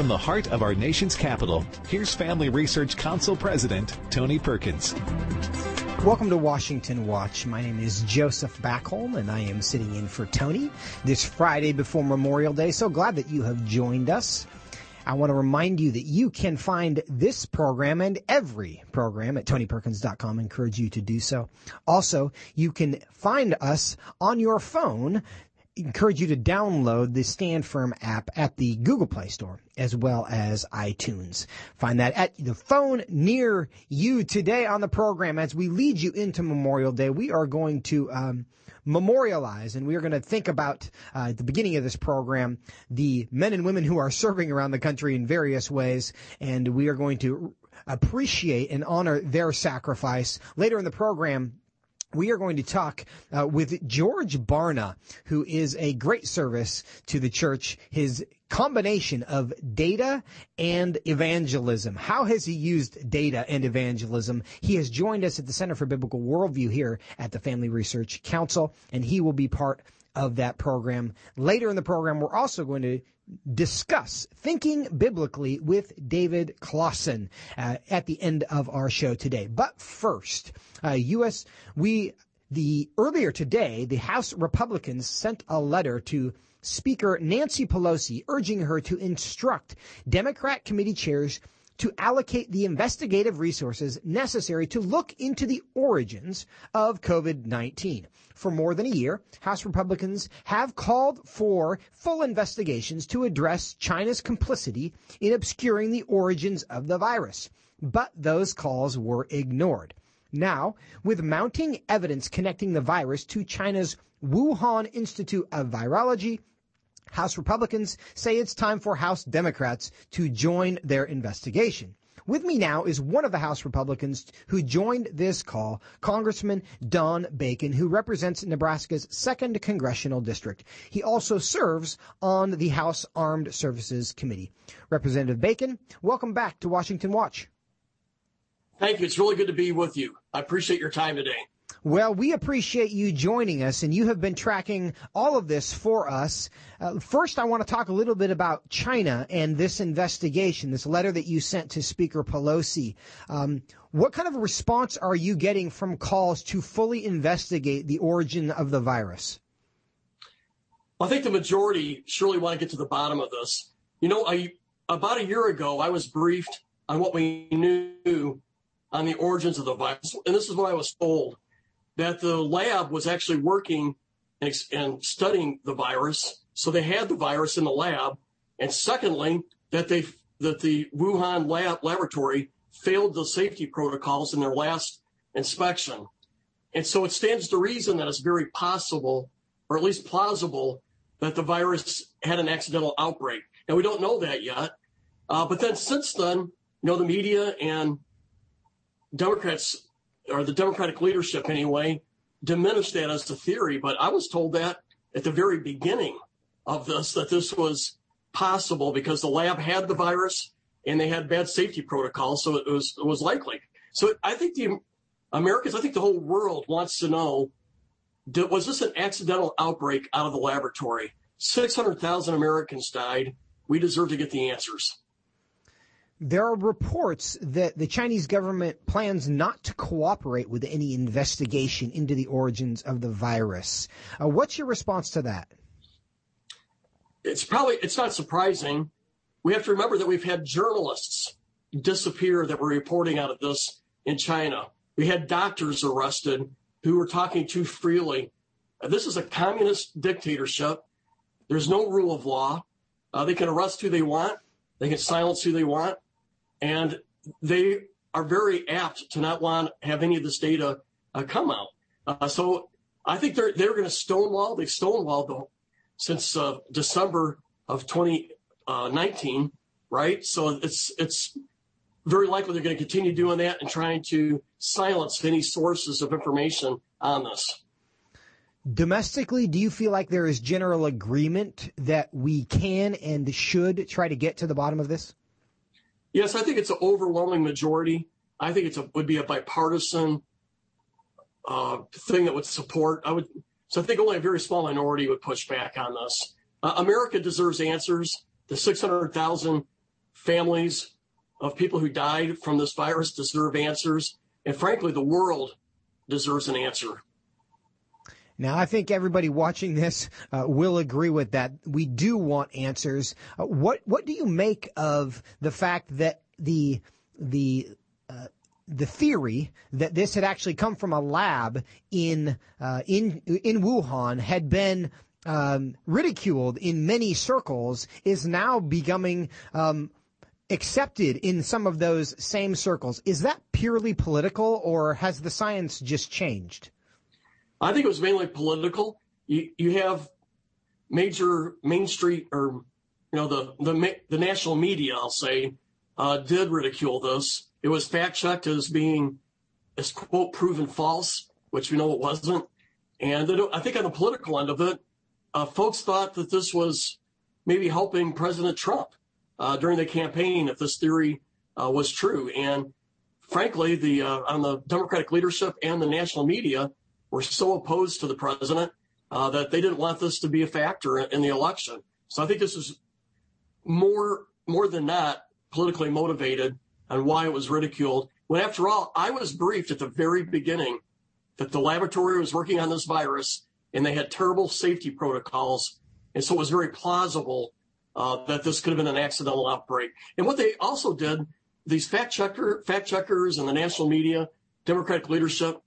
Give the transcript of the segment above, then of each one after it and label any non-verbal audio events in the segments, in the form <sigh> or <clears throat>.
From the heart of our nation's capital, here's Family Research Council President Tony Perkins. Welcome to Washington Watch. My name is Joseph Backholm, and I am sitting in for Tony this Friday before Memorial Day. So glad that you have joined us. I want to remind you that you can find this program and every program at tonyperkins.com. I encourage you to do so. Also, you can find us on your phone encourage you to download the Stand Firm app at the Google Play Store as well as iTunes. Find that at the phone near you today on the program. As we lead you into Memorial Day, we are going to um, memorialize and we are going to think about uh, at the beginning of this program the men and women who are serving around the country in various ways, and we are going to appreciate and honor their sacrifice. Later in the program, we are going to talk uh, with George Barna, who is a great service to the church. His combination of data and evangelism. How has he used data and evangelism? He has joined us at the Center for Biblical Worldview here at the Family Research Council, and he will be part of that program. Later in the program, we're also going to discuss thinking biblically with David Closson uh, at the end of our show today. But first, uh, U.S. we the earlier today, the House Republicans sent a letter to Speaker Nancy Pelosi urging her to instruct Democrat committee chairs to allocate the investigative resources necessary to look into the origins of COVID-19. For more than a year, House Republicans have called for full investigations to address China's complicity in obscuring the origins of the virus. But those calls were ignored. Now, with mounting evidence connecting the virus to China's Wuhan Institute of Virology, House Republicans say it's time for House Democrats to join their investigation. With me now is one of the House Republicans who joined this call, Congressman Don Bacon, who represents Nebraska's 2nd Congressional District. He also serves on the House Armed Services Committee. Representative Bacon, welcome back to Washington Watch. Thank you. It's really good to be with you. I appreciate your time today. Well, we appreciate you joining us, and you have been tracking all of this for us. Uh, first, I want to talk a little bit about China and this investigation, this letter that you sent to Speaker Pelosi. Um, what kind of response are you getting from calls to fully investigate the origin of the virus? I think the majority surely want to get to the bottom of this. You know, I, about a year ago, I was briefed on what we knew on the origins of the virus, and this is what I was told that the lab was actually working and, and studying the virus. So they had the virus in the lab. And secondly, that they that the Wuhan lab laboratory failed the safety protocols in their last inspection. And so it stands to reason that it's very possible, or at least plausible, that the virus had an accidental outbreak. Now we don't know that yet. Uh, but then since then, you know, the media and Democrats or the Democratic leadership anyway, diminished that as a theory. But I was told that at the very beginning of this, that this was possible because the lab had the virus and they had bad safety protocols. So it was, it was likely. So I think the Americans, I think the whole world wants to know, was this an accidental outbreak out of the laboratory? 600,000 Americans died. We deserve to get the answers. There are reports that the Chinese government plans not to cooperate with any investigation into the origins of the virus. Uh, what's your response to that? It's probably it's not surprising. We have to remember that we've had journalists disappear that were reporting out of this in China. We had doctors arrested who were talking too freely. Uh, this is a communist dictatorship. There's no rule of law. Uh, they can arrest who they want. They can silence who they want and they are very apt to not want to have any of this data uh, come out. Uh, so I think they're they're going to stonewall. They've stonewalled the, since uh, December of 2019, right? So it's it's very likely they're going to continue doing that and trying to silence any sources of information on this. Domestically, do you feel like there is general agreement that we can and should try to get to the bottom of this? Yes, I think it's an overwhelming majority. I think it would be a bipartisan uh, thing that would support. I would. So I think only a very small minority would push back on this. Uh, America deserves answers. The 600,000 families of people who died from this virus deserve answers. And frankly, the world deserves an answer. Now, I think everybody watching this uh, will agree with that. We do want answers. Uh, what What do you make of the fact that the the uh, the theory that this had actually come from a lab in uh, in in Wuhan had been um, ridiculed in many circles is now becoming um, accepted in some of those same circles. Is that purely political, or has the science just changed? I think it was mainly political. You you have major Main Street or you know the the the national media, I'll say, uh, did ridicule this. It was fact checked as being as quote proven false, which we know it wasn't. And I think on the political end of it, uh, folks thought that this was maybe helping President Trump uh, during the campaign if this theory uh, was true. And frankly, the uh, on the Democratic leadership and the national media were so opposed to the president uh, that they didn't want this to be a factor in the election. So I think this is more more than not politically motivated and why it was ridiculed. When after all, I was briefed at the very beginning that the laboratory was working on this virus and they had terrible safety protocols. And so it was very plausible uh, that this could have been an accidental outbreak. And what they also did, these fact checker fact checkers and the national media, Democratic leadership,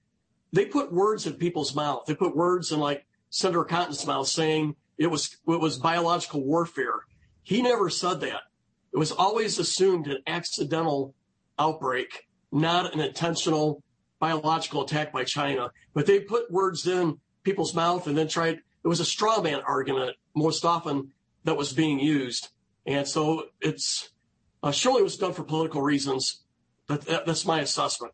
they put words in people's mouth. They put words in like Senator Cotton's mouth saying it was it was biological warfare. He never said that. It was always assumed an accidental outbreak, not an intentional biological attack by China. But they put words in people's mouth and then tried. It was a straw man argument most often that was being used, and so it's uh, surely it was done for political reasons. But that, that's my assessment.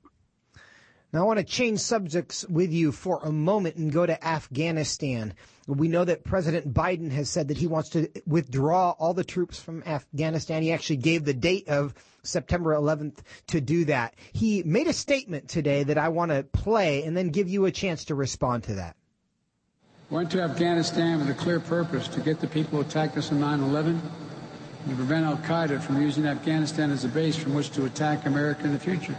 Now, I want to change subjects with you for a moment and go to Afghanistan. We know that President Biden has said that he wants to withdraw all the troops from Afghanistan. He actually gave the date of September 11th to do that. He made a statement today that I want to play and then give you a chance to respond to that. Went to Afghanistan with a clear purpose to get the people who attacked us on 9 11 and to prevent Al Qaeda from using Afghanistan as a base from which to attack America in the future.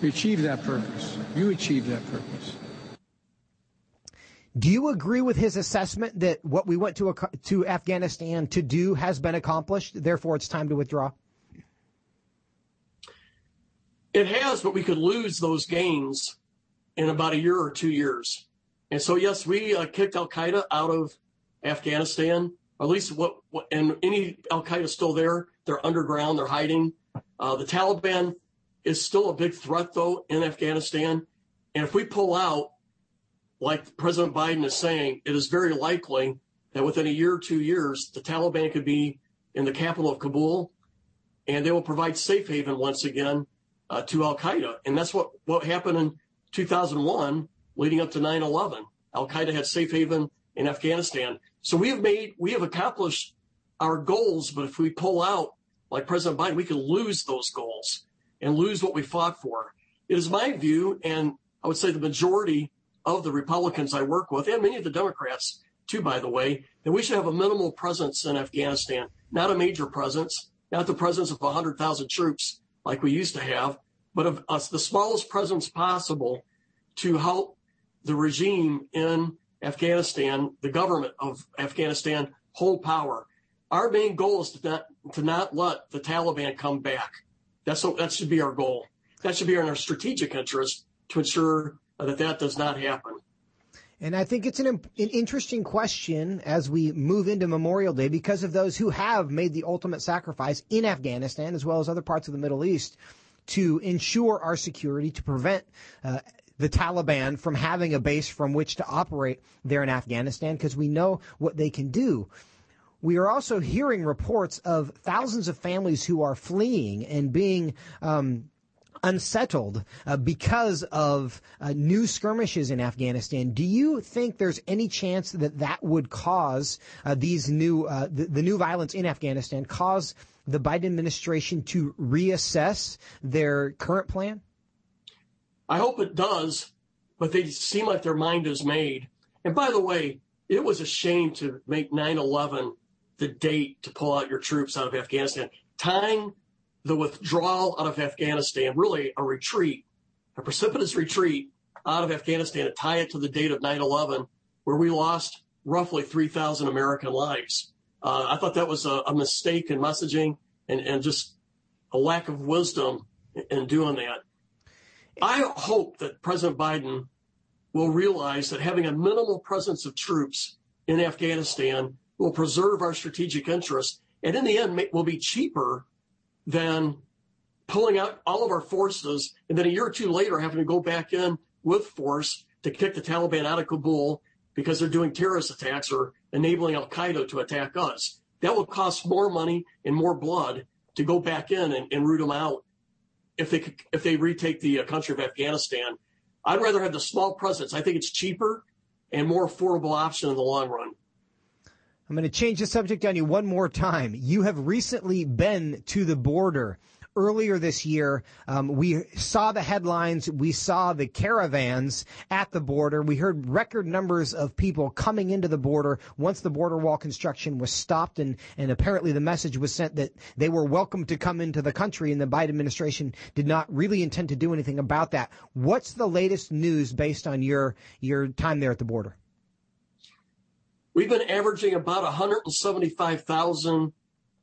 We achieved that purpose. You achieve that purpose. Do you agree with his assessment that what we went to to Afghanistan to do has been accomplished? Therefore, it's time to withdraw. It has, but we could lose those gains in about a year or two years. And so, yes, we uh, kicked Al Qaeda out of Afghanistan. Or at least what, what and any Al Qaeda still there. They're underground. They're hiding. Uh, the Taliban is still a big threat, though, in Afghanistan. And if we pull out, like President Biden is saying, it is very likely that within a year or two years, the Taliban could be in the capital of Kabul, and they will provide safe haven once again uh, to Al Qaeda. And that's what, what happened in 2001, leading up to 9 11. Al Qaeda had safe haven in Afghanistan. So we have made, we have accomplished our goals, but if we pull out, like President Biden, we could lose those goals and lose what we fought for. It is my view, and I would say the majority of the Republicans I work with, and many of the Democrats too, by the way, that we should have a minimal presence in Afghanistan, not a major presence, not the presence of 100,000 troops like we used to have, but of us, the smallest presence possible to help the regime in Afghanistan, the government of Afghanistan, hold power. Our main goal is to not, to not let the Taliban come back. That should be our goal. That should be in our strategic interest to ensure that that does not happen. And I think it's an, an interesting question as we move into Memorial Day because of those who have made the ultimate sacrifice in Afghanistan as well as other parts of the Middle East to ensure our security, to prevent uh, the Taliban from having a base from which to operate there in Afghanistan because we know what they can do. We are also hearing reports of thousands of families who are fleeing and being um, unsettled uh, because of uh, new skirmishes in Afghanistan. Do you think there's any chance that that would cause uh, these new uh, the, the, new violence in Afghanistan cause the Biden administration to reassess their current plan? I hope it does, but they seem like their mind is made. And by the way, it was a shame to make 9/11 the date to pull out your troops out of Afghanistan, tying the withdrawal out of Afghanistan, really a retreat, a precipitous retreat out of Afghanistan, to tie it to the date of 9 11, where we lost roughly 3,000 American lives. Uh, I thought that was a, a mistake in messaging and, and just a lack of wisdom in doing that. I hope that President Biden will realize that having a minimal presence of troops in Afghanistan will preserve our strategic interests and in the end will be cheaper than pulling out all of our forces and then a year or two later having to go back in with force to kick the Taliban out of Kabul because they're doing terrorist attacks or enabling Al Qaeda to attack us. That will cost more money and more blood to go back in and, and root them out if they if they retake the uh, country of Afghanistan. I'd rather have the small presence. I think it's cheaper and more affordable option in the long run. I'm going to change the subject on you one more time. You have recently been to the border earlier this year, um, we saw the headlines. We saw the caravans at the border. We heard record numbers of people coming into the border once the border wall construction was stopped. And, and apparently the message was sent that they were welcome to come into the country. And the Biden administration did not really intend to do anything about that. What's the latest news based on your, your time there at the border? We've been averaging about 175,000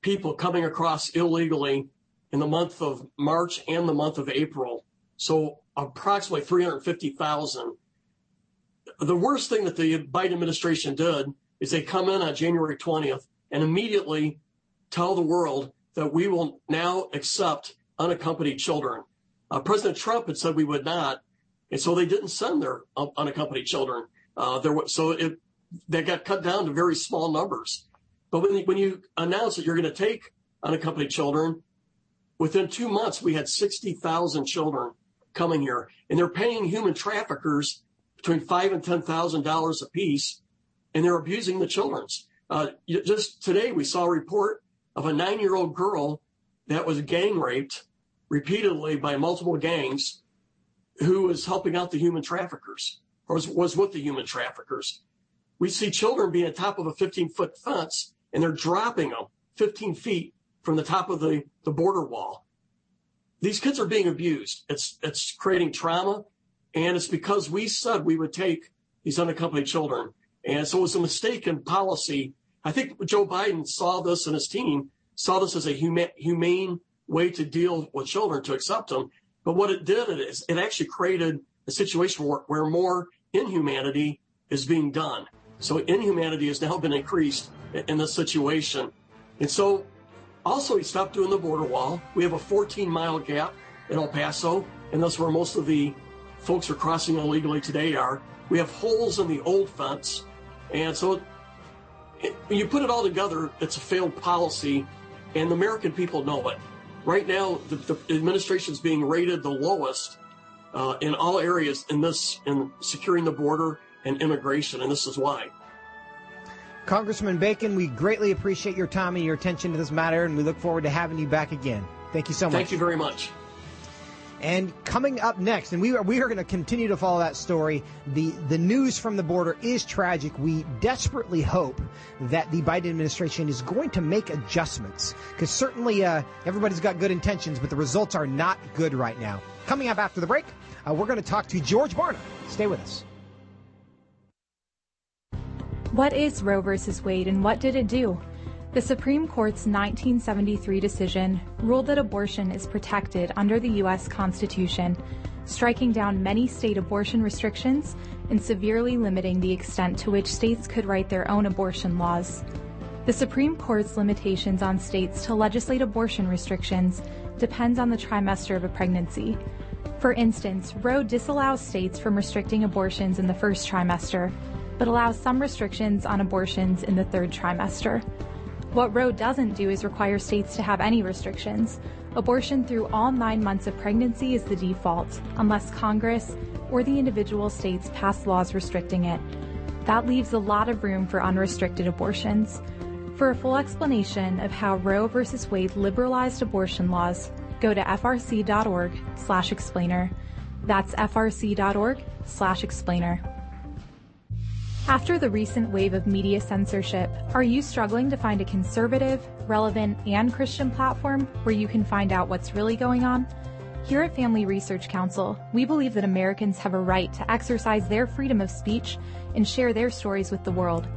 people coming across illegally in the month of March and the month of April. So approximately 350,000. The worst thing that the Biden administration did is they come in on January 20th and immediately tell the world that we will now accept unaccompanied children. Uh, President Trump had said we would not, and so they didn't send their unaccompanied children. Uh, there was, so it, they got cut down to very small numbers. But when, when you announce that you're going to take unaccompanied children, Within two months, we had 60,000 children coming here, and they're paying human traffickers between five and ten thousand dollars a piece, and they're abusing the children's. Uh, just today, we saw a report of a nine-year-old girl that was gang raped repeatedly by multiple gangs, who was helping out the human traffickers or was, was with the human traffickers. We see children being on top of a 15-foot fence, and they're dropping them 15 feet from the top of the, the border wall. These kids are being abused. It's, it's creating trauma. And it's because we said we would take these unaccompanied children. And so it was a mistake in policy. I think Joe Biden saw this and his team saw this as a huma- humane way to deal with children to accept them. But what it did is it actually created a situation where, where more inhumanity is being done. So inhumanity has now been increased in this situation. And so also, he stopped doing the border wall. We have a 14 mile gap in El Paso, and that's where most of the folks are crossing illegally today are. We have holes in the old fence. And so it, when you put it all together, it's a failed policy, and the American people know it. Right now, the, the administration is being rated the lowest uh, in all areas in this, in securing the border and immigration, and this is why. Congressman Bacon, we greatly appreciate your time and your attention to this matter, and we look forward to having you back again. Thank you so much. Thank you very much. And coming up next, and we are, we are going to continue to follow that story. The, the news from the border is tragic. We desperately hope that the Biden administration is going to make adjustments because certainly uh, everybody's got good intentions, but the results are not good right now. Coming up after the break, uh, we're going to talk to George Barna. Stay with us. What is Roe v. Wade and what did it do? The Supreme Court's 1973 decision ruled that abortion is protected under the U.S. Constitution, striking down many state abortion restrictions and severely limiting the extent to which states could write their own abortion laws. The Supreme Court's limitations on states to legislate abortion restrictions depends on the trimester of a pregnancy. For instance, Roe disallows states from restricting abortions in the first trimester, but allows some restrictions on abortions in the third trimester. What Roe doesn't do is require states to have any restrictions. Abortion through all nine months of pregnancy is the default, unless Congress or the individual states pass laws restricting it. That leaves a lot of room for unrestricted abortions. For a full explanation of how Roe v. Wade liberalized abortion laws, go to frc.org/explainer. That's frc.org/explainer. After the recent wave of media censorship, are you struggling to find a conservative, relevant, and Christian platform where you can find out what's really going on? Here at Family Research Council, we believe that Americans have a right to exercise their freedom of speech and share their stories with the world.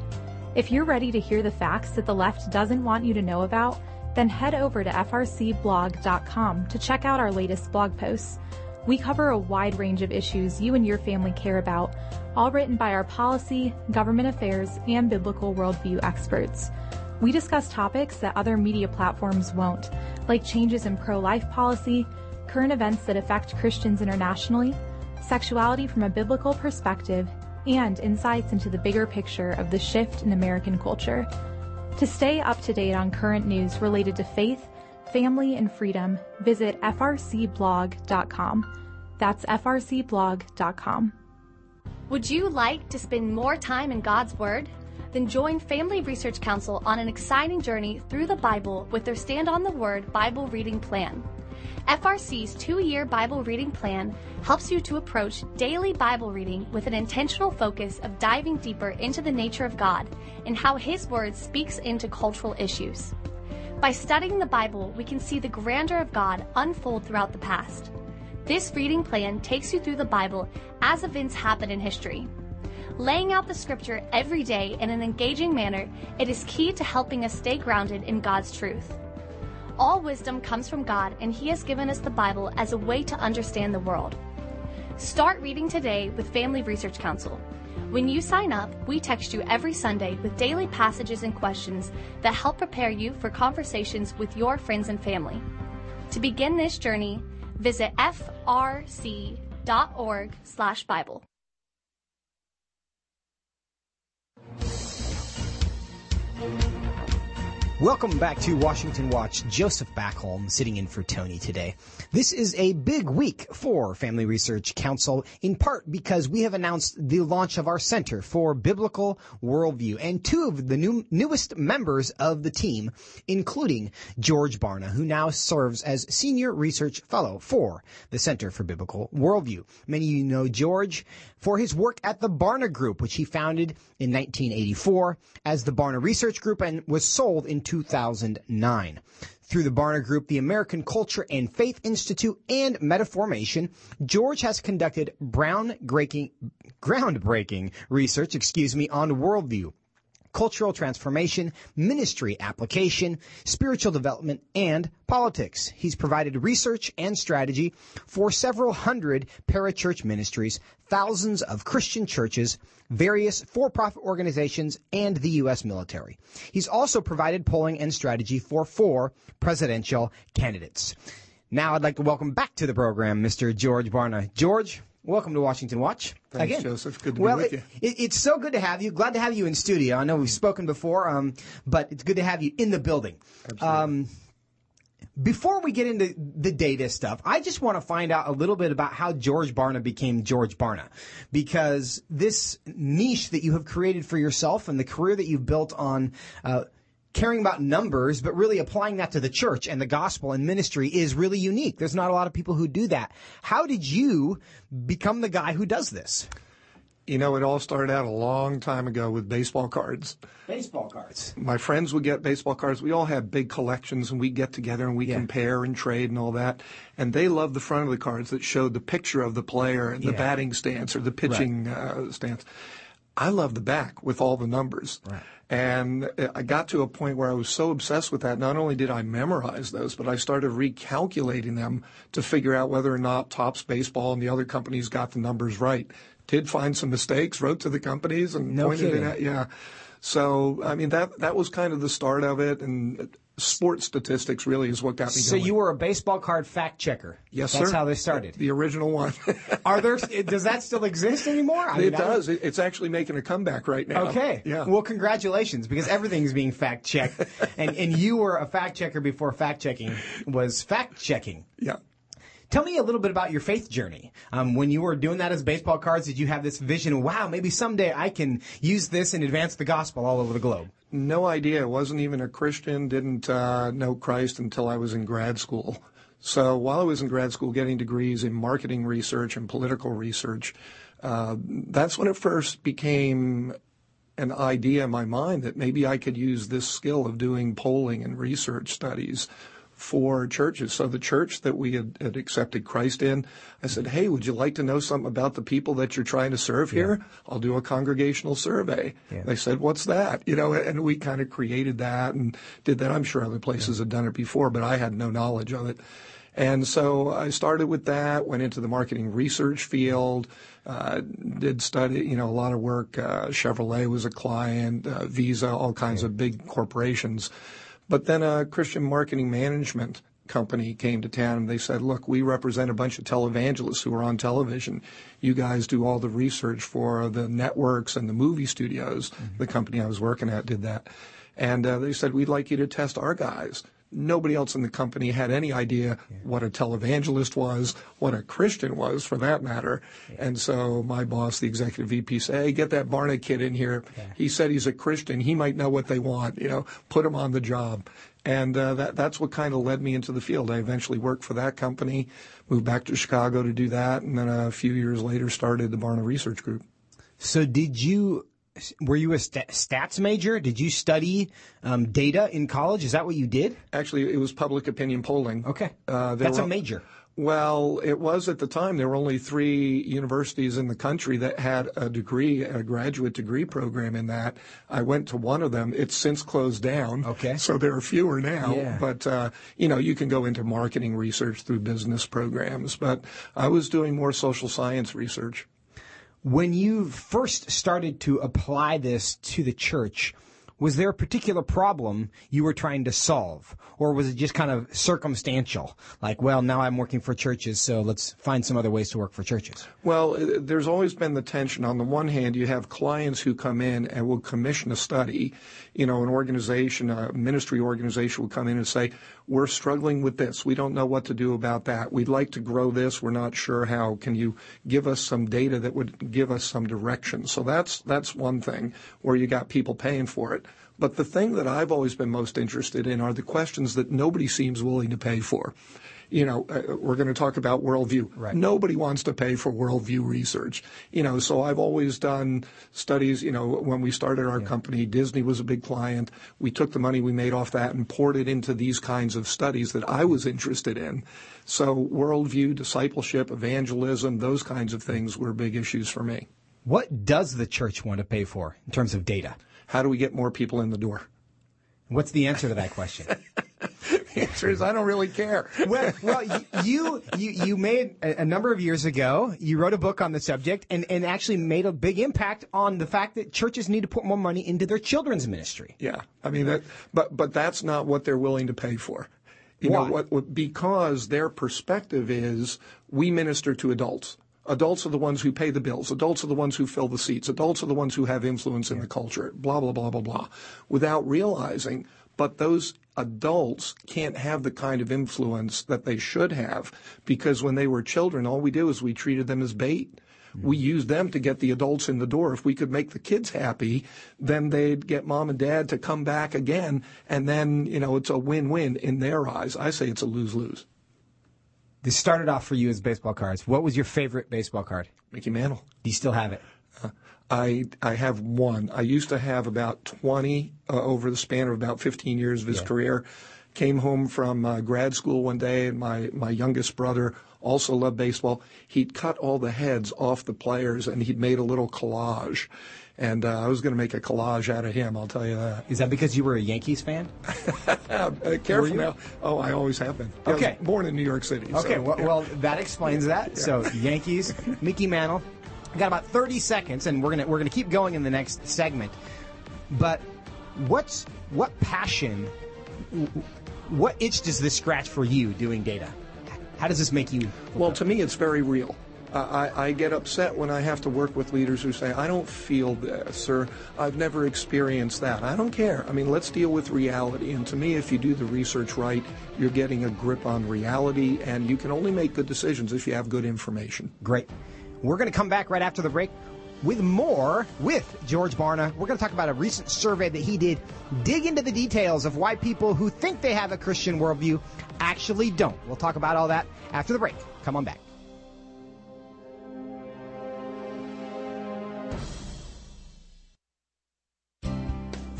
If you're ready to hear the facts that the left doesn't want you to know about, then head over to frcblog.com to check out our latest blog posts. We cover a wide range of issues you and your family care about, all written by our policy, government affairs, and biblical worldview experts. We discuss topics that other media platforms won't, like changes in pro life policy, current events that affect Christians internationally, sexuality from a biblical perspective, and insights into the bigger picture of the shift in American culture. To stay up to date on current news related to faith, family, and freedom, visit frcblog.com. That's frcblog.com. Would you like to spend more time in God's Word? Then join Family Research Council on an exciting journey through the Bible with their Stand on the Word Bible Reading Plan. FRC's two year Bible reading plan helps you to approach daily Bible reading with an intentional focus of diving deeper into the nature of God and how His Word speaks into cultural issues. By studying the Bible, we can see the grandeur of God unfold throughout the past. This reading plan takes you through the Bible as events happen in history. Laying out the scripture every day in an engaging manner, it is key to helping us stay grounded in God's truth. All wisdom comes from God, and He has given us the Bible as a way to understand the world. Start reading today with Family Research Council. When you sign up, we text you every Sunday with daily passages and questions that help prepare you for conversations with your friends and family. To begin this journey, visit frc.org/bible. Welcome back to Washington Watch. Joseph Backholm sitting in for Tony today. This is a big week for Family Research Council, in part because we have announced the launch of our Center for Biblical Worldview and two of the new, newest members of the team, including George Barna, who now serves as Senior Research Fellow for the Center for Biblical Worldview. Many of you know George for his work at the Barna Group, which he founded in 1984 as the Barna Research Group and was sold in 2009. Through the Barna Group, the American Culture and Faith Institute, and Metaformation, George has conducted groundbreaking, groundbreaking research, excuse me, on worldview, cultural transformation, ministry application, spiritual development, and politics. He's provided research and strategy for several hundred parachurch ministries, thousands of Christian churches, various for-profit organizations, and the U.S. military. He's also provided polling and strategy for four presidential candidates. Now I'd like to welcome back to the program Mr. George Barna. George, Welcome to Washington Watch. Thanks, Again. Joseph. Good to well, be with it, you. It, it's so good to have you. Glad to have you in studio. I know we've spoken before, um, but it's good to have you in the building. Um, before we get into the data stuff, I just want to find out a little bit about how George Barna became George Barna. Because this niche that you have created for yourself and the career that you've built on, uh, caring about numbers, but really applying that to the church and the gospel and ministry is really unique. There's not a lot of people who do that. How did you become the guy who does this? You know, it all started out a long time ago with baseball cards. Baseball cards. My friends would get baseball cards. We all had big collections and we'd get together and we Yeah. compare and trade and all that. And they loved the front of the cards that showed the picture of the player, and the Yeah. batting stance or the pitching uh, stance. I love the back with all the numbers. Right. And I got to a point where I was so obsessed with that. Not only did I memorize those, but I started recalculating them to figure out whether or not Topps Baseball and the other companies got the numbers right. Did find some mistakes, wrote to the companies and No pointed kidding. it out. Yeah. So, I mean, that, that was kind of the start of it. And sports statistics really is what got me So going. you were a baseball card fact checker. yes, That's sir. how they started. The original one. <laughs> Are there? Does that still exist anymore? I it don't- does. It- It's actually making a comeback right now. Okay. Yeah. Well, congratulations, because everything's being fact checked, <laughs> and and you were a fact checker before fact checking was fact checking. yeah. Tell me a little bit about your faith journey. Um, when you were doing that as baseball cards, did you have this vision? Wow, maybe someday I can use this and advance the gospel all over the globe. No idea. Wasn't even a Christian. Didn't uh, know Christ until I was in grad school. <laughs> So while I was in grad school, getting degrees in marketing research and political research, uh, that's when it first became an idea in my mind that maybe I could use this skill of doing polling and research studies for churches. So the church that we had, had, accepted Christ in, I said, Hey, would you like to know something about the people that you're trying to serve here? Yeah. I'll do a congregational survey. Yeah. They said, what's that? You know, and we kind of created that and did that. I'm sure other places yeah. had done it before, but I had no knowledge of it. And so I started with that, went into the marketing research field, uh, did study, you know, a lot of work. Uh, Chevrolet was a client, uh, Visa, all kinds of big corporations. But then a Christian marketing management company came to town and they said, look, we represent a bunch of televangelists who are on television. You guys do all the research for the networks and the movie studios. Mm-hmm. The company I was working at did that. And uh, they said, we'd like you to test our guys. Nobody else in the company had any idea yeah. what a televangelist was, what a Christian was for that matter. Yeah. And so my boss, the executive VP, said, hey, get that Barna kid in here. Yeah. He said he's a Christian. He might know what they want, you know, put him on the job. And uh, that, that's what kind of led me into the field. I eventually worked for that company, moved back to Chicago to do that, and then a few years later started the Barna Research Group. So did you were you a st- stats major? Did you study um, data in college? Is that what you did? Actually, it was public opinion polling. Okay, uh, that's were, a major. Well, it was at the time. There were only three universities in the country that had a degree, a graduate degree program in that. I went to one of them. It's since closed down. Okay. So there are fewer now. Yeah. But, uh, you know, you can go into marketing research through business programs. But I was doing more social science research. When you first started to apply this to the church, was there a particular problem you were trying to solve? Or was it just kind of circumstantial? Like, well, now I'm working for churches, so let's find some other ways to work for churches. Well, uh, there's always been the tension. On the one hand, you have clients who come in and will commission a study. You know, an organization, a ministry organization will come in and say, we're struggling with this. We don't know what to do about that. We'd like to grow this. We're not sure how. Can you give us some data that would give us some direction? So that's, that's one thing where you got people paying for it. But the thing that I've always been most interested in are the questions that nobody seems willing to pay for. You know, uh, we're going to talk about worldview. Right. Nobody wants to pay for worldview research. You know, so I've always done studies. You know, when we started our yeah. company, Disney was a big client. We took the money we made off that and poured it into these kinds of studies that I was interested in. So worldview, discipleship, evangelism, those kinds of things were big issues for me. What does the church want to pay for in terms of data? How do we get more people in the door? What's the answer to that question? <laughs> the answer is I don't really care. well, well, you you you made a, a, number of years ago. You wrote a book on the subject and and actually made a big impact on the fact that churches need to put more money into their children's ministry. Yeah, I mean that, but but that's not what they're willing to pay for. You Why? know what? Because their perspective is we minister to adults. Adults are the ones who pay the bills. Adults are the ones who fill the seats. Adults are the ones who have influence in the culture. Blah, blah, blah, blah, blah. Without realizing, but those adults can't have the kind of influence that they should have because when they were children, all we do is we treated them as bait. Mm. We used them to get the adults in the door. If we could make the kids happy, then they'd get mom and dad to come back again. And then, you know, it's a win-win in their eyes. I say it's a lose-lose. This started off for you as baseball cards. What was your favorite baseball card? Mickey Mantle. Do you still have it? Uh, I I have one. I used to have about 20 uh, over the span of about 15 years of his yeah. career. Came home from uh, grad school one day, and my my youngest brother also loved baseball. He'd cut all the heads off the players, and he'd made a little collage. And uh, I was going to make a collage out of him. I'll tell you that. Is that because you were a Yankees fan? <laughs> uh, careful now. Oh, I always have been. Okay. born in New York City. Okay. So, well, yeah. well, that explains that. Yeah. So Yankees, <laughs> Mickey Mantle. Got about 30 seconds, and we're gonna we're gonna keep going in the next segment. But what's what passion? What itch does this scratch for you doing data? How does this make you? Well, to me, it's very real. I, I, get upset when I have to work with leaders who say, I don't feel this, or I've never experienced that. I don't care. I mean, let's deal with reality. And to me, if you do the research right, you're getting a grip on reality, and you can only make good decisions if you have good information. Great. We're going to come back right after the break with more with George Barna. We're going to talk about a recent survey that he did, dig into the details of why people who think they have a Christian worldview actually don't. We'll talk about all that after the break. Come on back.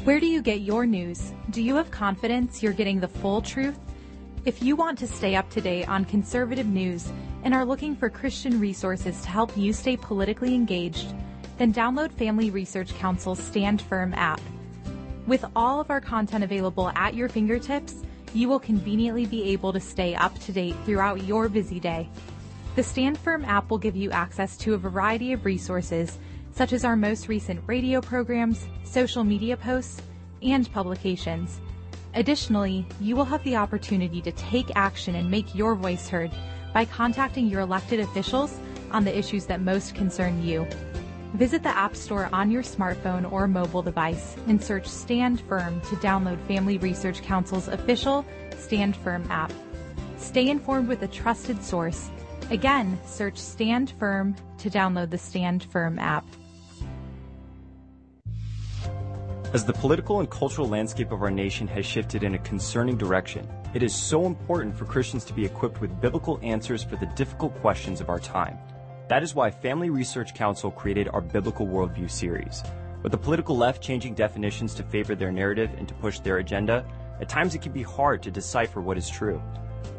Where do you get your news? Do you have confidence you're getting the full truth? If you want to stay up to date on conservative news and are looking for Christian resources to help you stay politically engaged, then download Family Research Council's Stand Firm app. With all of our content available at your fingertips, you will conveniently be able to stay up to date throughout your busy day. The Stand Firm app will give you access to a variety of resources, such as our most recent radio programs, social media posts, and publications. Additionally, you will have the opportunity to take action and make your voice heard by contacting your elected officials on the issues that most concern you. Visit the App Store on your smartphone or mobile device and search Stand Firm to download Family Research Council's official Stand Firm app. Stay informed with a trusted source. Again, search Stand Firm to download the Stand Firm app. As the political and cultural landscape of our nation has shifted in a concerning direction, it is so important for Christians to be equipped with biblical answers for the difficult questions of our time. That is why Family Research Council created our Biblical Worldview series. With the political left changing definitions to favor their narrative and to push their agenda, at times it can be hard to decipher what is true.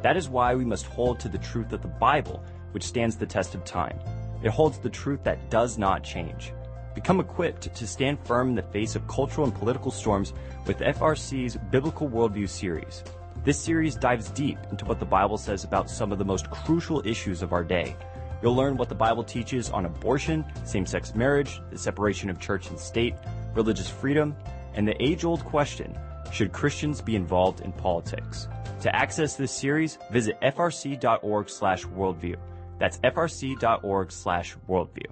That is why we must hold to the truth of the Bible, which stands the test of time. It holds the truth that does not change. Become equipped to stand firm in the face of cultural and political storms with FRC's Biblical Worldview series. This series dives deep into what the Bible says about some of the most crucial issues of our day. You'll learn what the Bible teaches on abortion, same sex marriage, the separation of church and state, religious freedom, and the age old question should Christians be involved in politics? To access this series, visit frc.org slash worldview. That's frc.org slash worldview.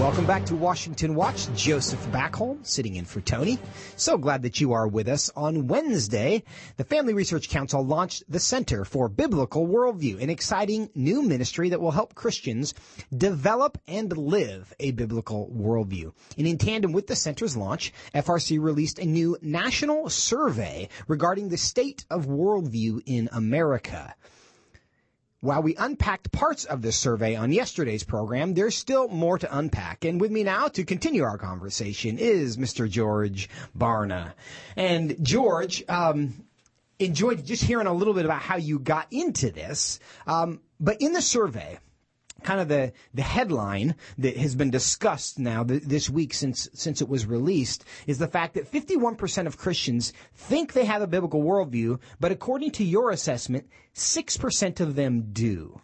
Welcome back to Washington Watch. Joseph Backholm sitting in for Tony. So glad that you are with us. On Wednesday, the Family Research Council launched the Center for Biblical Worldview, an exciting new ministry that will help Christians develop and live a biblical worldview. And in tandem with the center's launch, FRC released a new national survey regarding the state of worldview in America. While we unpacked parts of this survey on yesterday's program, there's still more to unpack. And with me now to continue our conversation is Mr. George Barna. And George, um, enjoyed just hearing a little bit about how you got into this. Um, but in the survey, kind of the, the headline that has been discussed now th- this week since, since it was released is the fact that 51% of Christians think they have a biblical worldview, but according to your assessment, 6% of them do.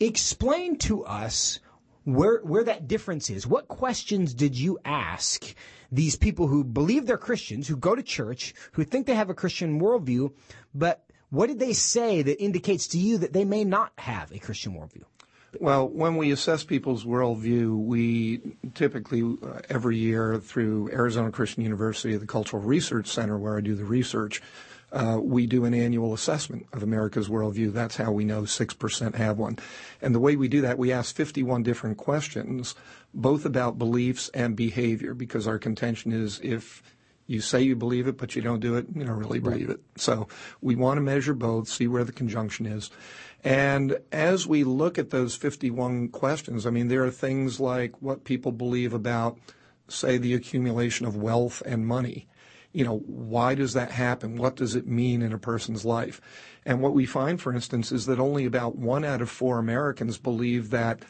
Explain to us where, where that difference is. What questions did you ask these people who believe they're Christians, who go to church, who think they have a Christian worldview, but what did they say that indicates to you that they may not have a Christian worldview? Well, when we assess people's worldview, we typically uh, every year through Arizona Christian University, the Cultural Research Center, where I do the research, uh, we do an annual assessment of America's worldview. That's how we know 6% have one. And the way we do that, we ask 51 different questions, both about beliefs and behavior, because our contention is if you say you believe it, but you don't do it, you don't really believe right. it. So we want to measure both, see where the conjunction is. And as we look at those 51 questions, I mean, there are things like what people believe about, say, the accumulation of wealth and money. You know, why does that happen? What does it mean in a person's life? And what we find, for instance, is that only about one out of four Americans believe that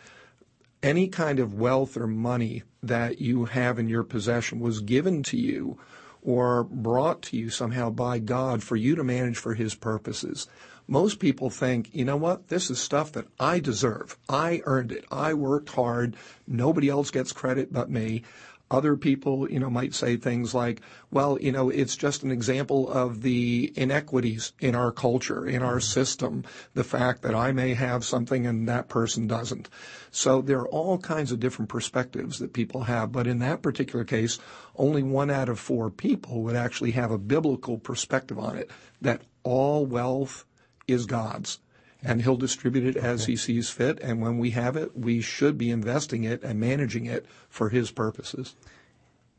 any kind of wealth or money that you have in your possession was given to you or brought to you somehow by God for you to manage for His purposes. Most people think, you know what, this is stuff that I deserve. I earned it. I worked hard. Nobody else gets credit but me. Other people, you know, might say things like, well, you know, it's just an example of the inequities in our culture, in our system, the fact that I may have something and that person doesn't. So there are all kinds of different perspectives that people have, but in that particular case, only one out of four people would actually have a biblical perspective on it, that all wealth is God's. And he'll distribute it as he sees fit. And when we have it, we should be investing it and managing it for his purposes.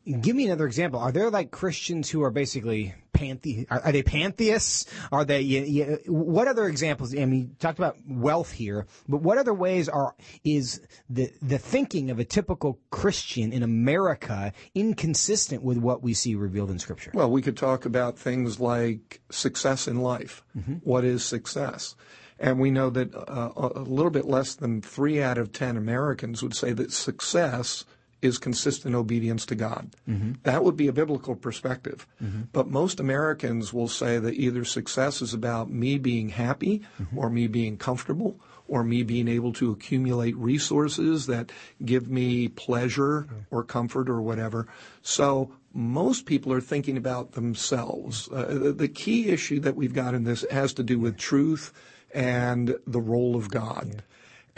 Give me another example. Are there like Christians who are basically panthe? Are, are they pantheists? Are they? You, you, what other examples? I mean, you talked about wealth here, but what other ways are is the the thinking of a typical Christian in America inconsistent with what we see revealed in Scripture? Well, we could talk about things like success in life. Mm-hmm. What is success? And we know that uh, a little bit less than three out of ten Americans would say that success is consistent obedience to God. Mm-hmm. That would be a biblical perspective. Mm-hmm. But most Americans will say that either success is about me being happy mm-hmm. or me being comfortable or me being able to accumulate resources that give me pleasure or comfort or whatever. So most people are thinking about themselves. Uh, the key issue that we've got in this has to do with truth and the role of God. Yeah.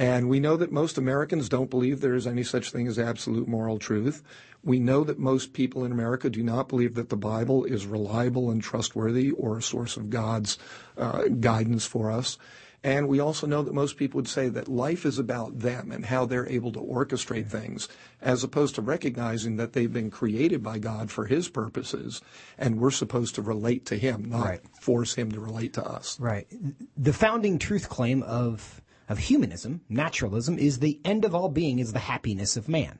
And we know that most Americans don't believe there is any such thing as absolute moral truth. We know that most people in America do not believe that the Bible is reliable and trustworthy or a source of God's uh, guidance for us. And we also know that most people would say that life is about them and how they're able to orchestrate things, as opposed to recognizing that they've been created by God for His purposes, and we're supposed to relate to Him, not right. force Him to relate to us. Right. The founding truth claim of of humanism, naturalism, is the end of all being is the happiness of man.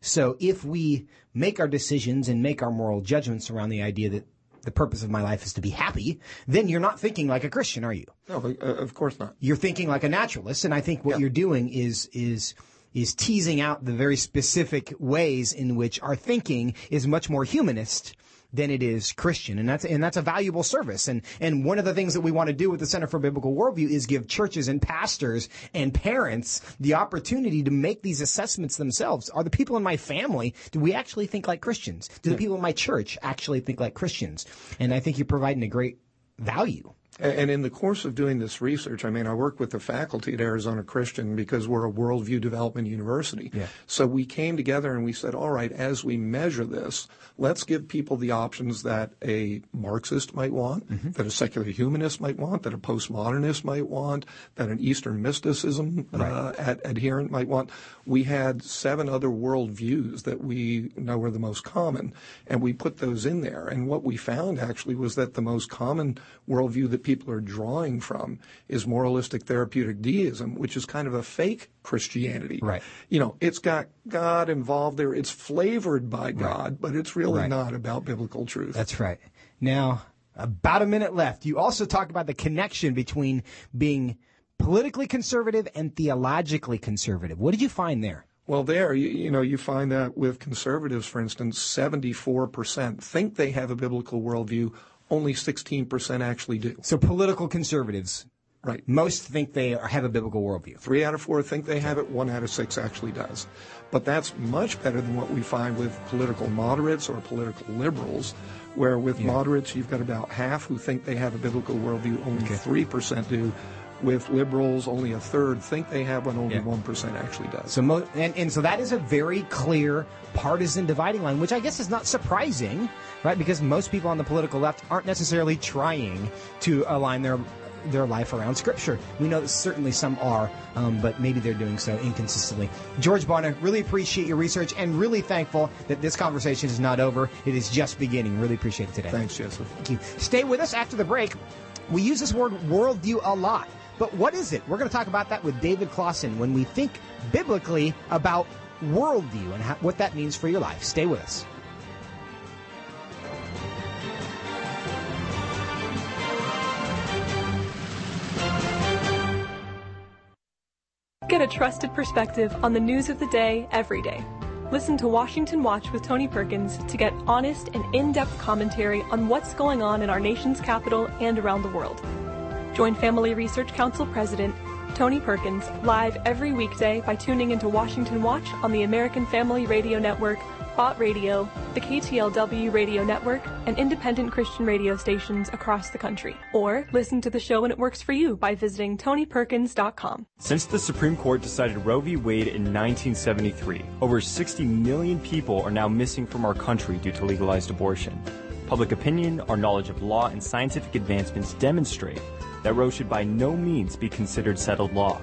So if we make our decisions and make our moral judgments around the idea that the purpose of my life is to be happy, then you're not thinking like a Christian, are you? No, uh, of course not. You're thinking like a naturalist, and I think what yeah. you're doing is is is teasing out the very specific ways in which our thinking is much more humanist than it is Christian. And that's, and that's a valuable service. And, and one of the things that we want to do with the Center for Biblical Worldview is give churches and pastors and parents the opportunity to make these assessments themselves. Are the people in my family, do we actually think like Christians? Do the people in my church actually think like Christians? And I think you're providing a great value. And in the course of doing this research, I mean, I work with the faculty at Arizona Christian because we're a worldview development university. Yeah. So we came together and we said, all right, as we measure this, let's give people the options that a Marxist might want, mm-hmm. that a secular humanist might want, that a postmodernist might want, that an Eastern mysticism uh, right. uh, ad- adherent might want. We had seven other worldviews that we know are the most common, and we put those in there. And what we found actually was that the most common worldview that people are drawing from is moralistic therapeutic deism, which is kind of a fake Christianity. Right. You know, it's got God involved there. It's flavored by God, right. but it's really right. not about biblical truth. That's right. Now, about a minute left. You also talk about the connection between being politically conservative and theologically conservative. What did you find there? Well, there, you, you, know, you find that with conservatives, for instance, 74% think they have a biblical worldview only 16% actually do. So political conservatives. Right. Most think they have a biblical worldview. Three out of four think they have it. One out of six actually does. But that's much better than what we find with political moderates or political liberals, where with yeah. moderates you've got about half who think they have a biblical worldview, only okay. 3% do with liberals, only a third think they have one, only one yeah. actually does. So, mo- and, and so that is a very clear partisan dividing line, which I guess is not surprising, right? Because most people on the political left aren't necessarily trying to align their their life around Scripture. We know that certainly some are, um, but maybe they're doing so inconsistently. George Barna, really appreciate your research and really thankful that this conversation is not over. It is just beginning. Really appreciate it today. Thanks, Joseph. Thank you. Stay with us after the break. We use this word worldview a lot. But what is it? We're going to talk about that with David Closson when we think biblically about worldview and how, what that means for your life. Stay with us. Get a trusted perspective on the news of the day every day. Listen to Washington Watch with Tony Perkins to get honest and in depth commentary on what's going on in our nation's capital and around the world. Join Family Research Council President Tony Perkins live every weekday by tuning into Washington Watch on the American Family Radio Network, Bott Radio, the KTLW Radio Network, and independent Christian radio stations across the country. Or listen to the show when it works for you by visiting TonyPerkins.com. Since the Supreme Court decided Roe v. Wade in 1973, over 60 million people are now missing from our country due to legalized abortion. Public opinion, our knowledge of law, and scientific advancements demonstrate that Roe should by no means be considered settled law.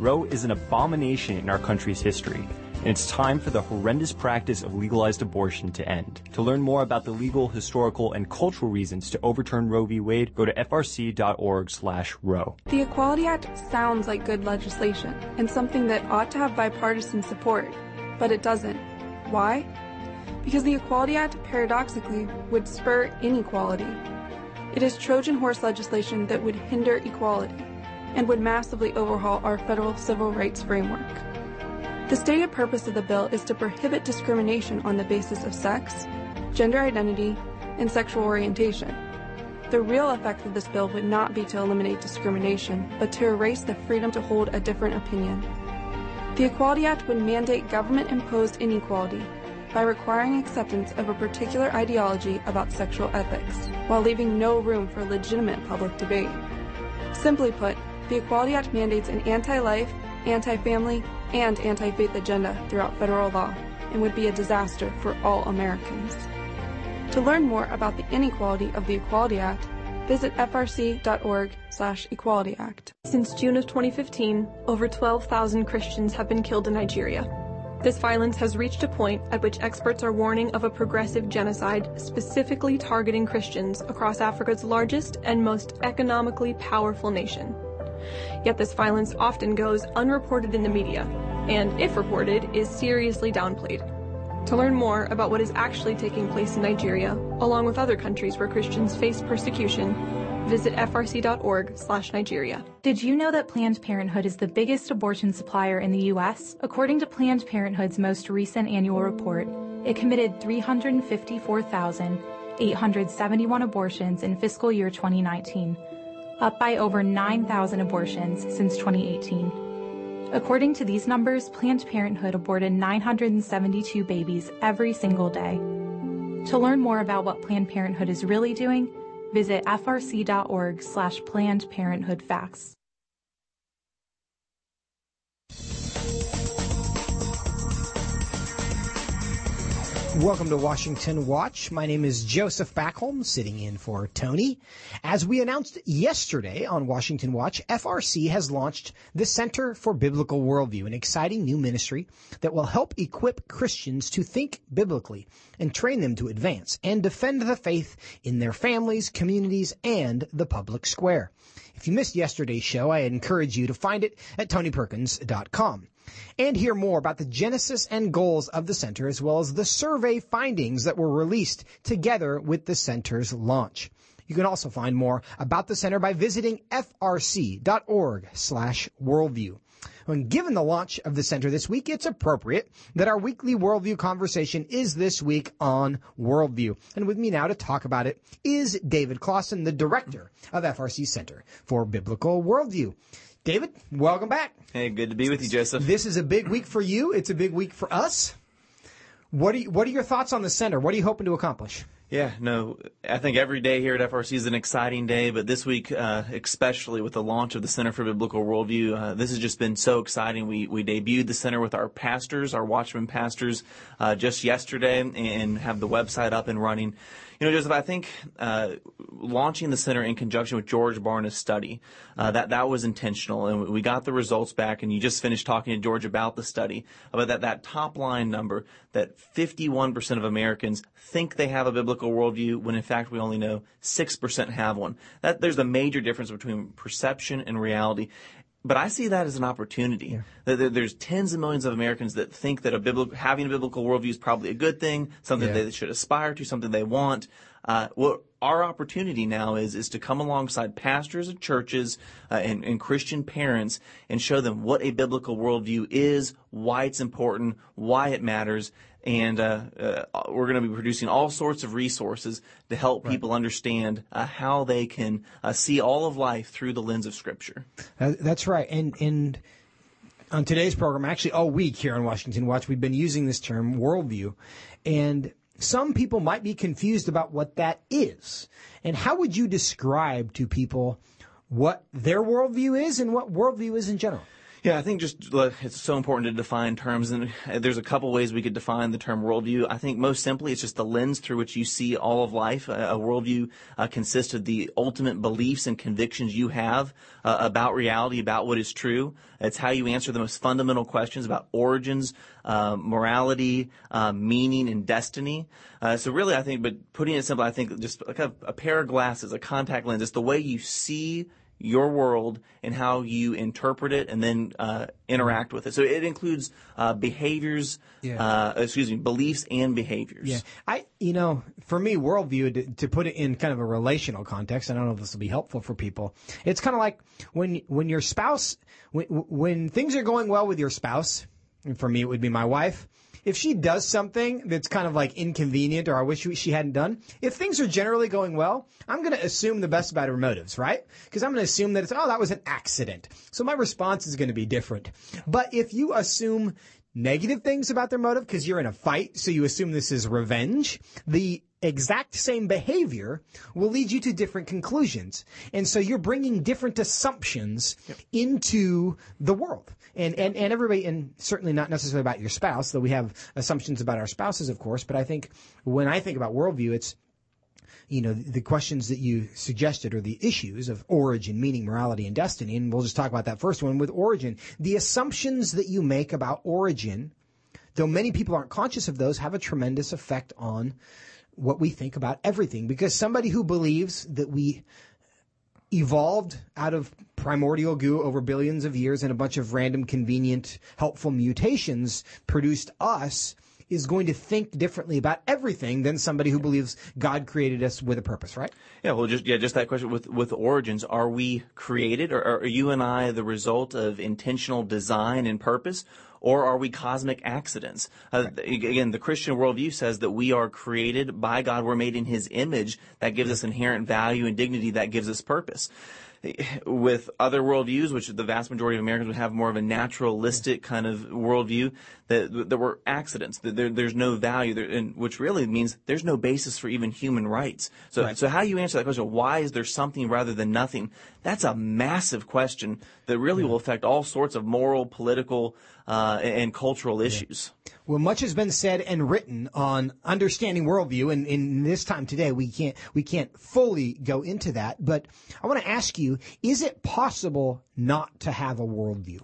Roe is an abomination in our country's history, and it's time for the horrendous practice of legalized abortion to end. To learn more about the legal, historical, and cultural reasons to overturn Roe v. Wade, go to frc.org/roe. The Equality Act sounds like good legislation and something that ought to have bipartisan support, but it doesn't. Why? Because the Equality Act paradoxically would spur inequality. It is Trojan horse legislation that would hinder equality and would massively overhaul our federal civil rights framework. The stated purpose of the bill is to prohibit discrimination on the basis of sex, gender identity, and sexual orientation. The real effect of this bill would not be to eliminate discrimination, but to erase the freedom to hold a different opinion. The Equality Act would mandate government imposed inequality by requiring acceptance of a particular ideology about sexual ethics, while leaving no room for legitimate public debate. Simply put, the Equality Act mandates an anti life, anti family, and anti faith agenda throughout federal law and would be a disaster for all Americans. To learn more about the inequality of the Equality Act, visit frc.org slash equality act. Since June of 2015, over 12,000 Christians have been killed in Nigeria. This violence has reached a point at which experts are warning of a progressive genocide specifically targeting Christians across Africa's largest and most economically powerful nation. Yet this violence often goes unreported in the media, and if reported, is seriously downplayed. To learn more about what is actually taking place in Nigeria, along with other countries where Christians face persecution, visit frc.org/nigeria. Did you know that Planned Parenthood is the biggest abortion supplier in the U.S.? According to Planned Parenthood's most recent annual report, it committed 354,871 abortions in fiscal year 2019, up by over 9,000 abortions since 2018. According to these numbers, Planned Parenthood aborted 972 babies every single day. To learn more about what Planned Parenthood is really doing, visit frc.org slash Planned Parenthood Facts. Welcome to Washington Watch. My name is Joseph Backholm, sitting in for Tony. As we announced yesterday on Washington Watch, FRC has launched the Center for Biblical Worldview, an exciting new ministry that will help equip Christians to think biblically and train them to advance and defend the faith in their families, communities, and the public square. If you missed yesterday's show, I encourage you to find it at tonyperkins.com and hear more about the genesis and goals of the center as well as the survey findings that were released together with the center's launch. You can also find more about the center by visiting frc.org slash worldview. And given the launch of the center this week, it's appropriate that our weekly worldview conversation is this week on worldview. And with me now to talk about it is David Closson, the director of FRC Center for Biblical Worldview. David, welcome back. Hey, good to be with you, Joseph. This is a big week for you. It's a big week for us. What are you, what are your thoughts on the center? What are you hoping to accomplish? Yeah, no, I think every day here at FRC is an exciting day, but this week, uh, especially with the launch of the Center for Biblical Worldview, uh, this has just been so exciting. We we debuted the center with our pastors, our Watchman pastors, uh, just yesterday, and have the website up and running. You know, Joseph, I think uh, launching the center in conjunction with George Barna's study uh, that that was intentional, and we got the results back. And you just finished talking to George about the study about that that top line number that 51% of Americans think they have a biblical worldview, when in fact we only know 6% have one. That there's a major difference between perception and reality. But I see that as an opportunity. Yeah. There's tens of millions of Americans that think that a biblical, having a biblical worldview is probably a good thing, something yeah. they should aspire to, something they want. Uh, what our opportunity now is is to come alongside pastors and churches uh, and, and, Christian parents and show them what a biblical worldview is, why it's important, why it matters, and uh, uh, we're going to be producing all sorts of resources to help right. people understand uh, how they can uh, see all of life through the lens of Scripture. that's right, and and on today's program, actually all week here on Washington Watch, we've been using this term worldview, and some people might be confused about what that is. And how would you describe to people what their worldview is and what worldview is in general? Yeah, I think just it's so important to define terms, and there's a couple ways we could define the term worldview. I think most simply, it's just the lens through which you see all of life. A, worldview uh, consists of the ultimate beliefs and convictions you have uh, about reality, about what is true. It's how you answer the most fundamental questions about origins, uh, morality, uh, meaning, and destiny. Uh, so really, I think, but putting it simply, I think just like a, a pair of glasses, a contact lens, it's the way you see your world and how you interpret it and then uh, interact with it. So it includes uh, behaviors, yeah. uh, excuse me, beliefs and behaviors. Yeah, I, you know, for me, worldview to, to, put it in kind of a relational context. I don't know if this will be helpful for people. It's kind of like when when your spouse, when when things are going well with your spouse. And for me, it would be my wife if she does something that's kind of like inconvenient or I wish she hadn't done, if things are generally going well, I'm going to assume the best about her motives, right? Because I'm going to assume that it's, oh, that was an accident. So my response is going to be different. But if you assume negative things about their motive because you're in a fight, so you assume this is revenge, the exact same behavior will lead you to different conclusions. And so you're bringing different assumptions yep. into the world. And, and, and everybody, and certainly not necessarily about your spouse, though we have assumptions about our spouses, of course, but I think when I think about worldview, it's, you know, the questions that you suggested are the issues of origin, meaning, morality, and destiny. And we'll just talk about that first one with origin. The assumptions that you make about origin, though many people aren't conscious of those, have a tremendous effect on what we think about everything. Because somebody who believes that we evolved out of primordial goo over billions of years and a bunch of random convenient helpful mutations produced us is going to think differently about everything than somebody who believes God created us with a purpose, right? Yeah, well, just yeah, just that question. With with origins: Are we created, or are you and I the result of intentional design and purpose, or are we cosmic accidents? Uh, again, the Christian worldview says that we are created by God. We're made in His image. That gives us inherent value and dignity. That gives us purpose with other worldviews, which the vast majority of Americans would have more of a naturalistic kind of worldview, that there were accidents, that there, there's no value, there, and which really means there's no basis for even human rights. So, right. so how you answer that question? Why is there something rather than nothing? That's a massive question that really yeah. will affect all sorts of moral, political, uh, and cultural issues. Yeah. Well, much has been said and written on understanding worldview, and in this time today, we can't we can't fully go into that. But I want to ask you: Is it possible not to have a worldview?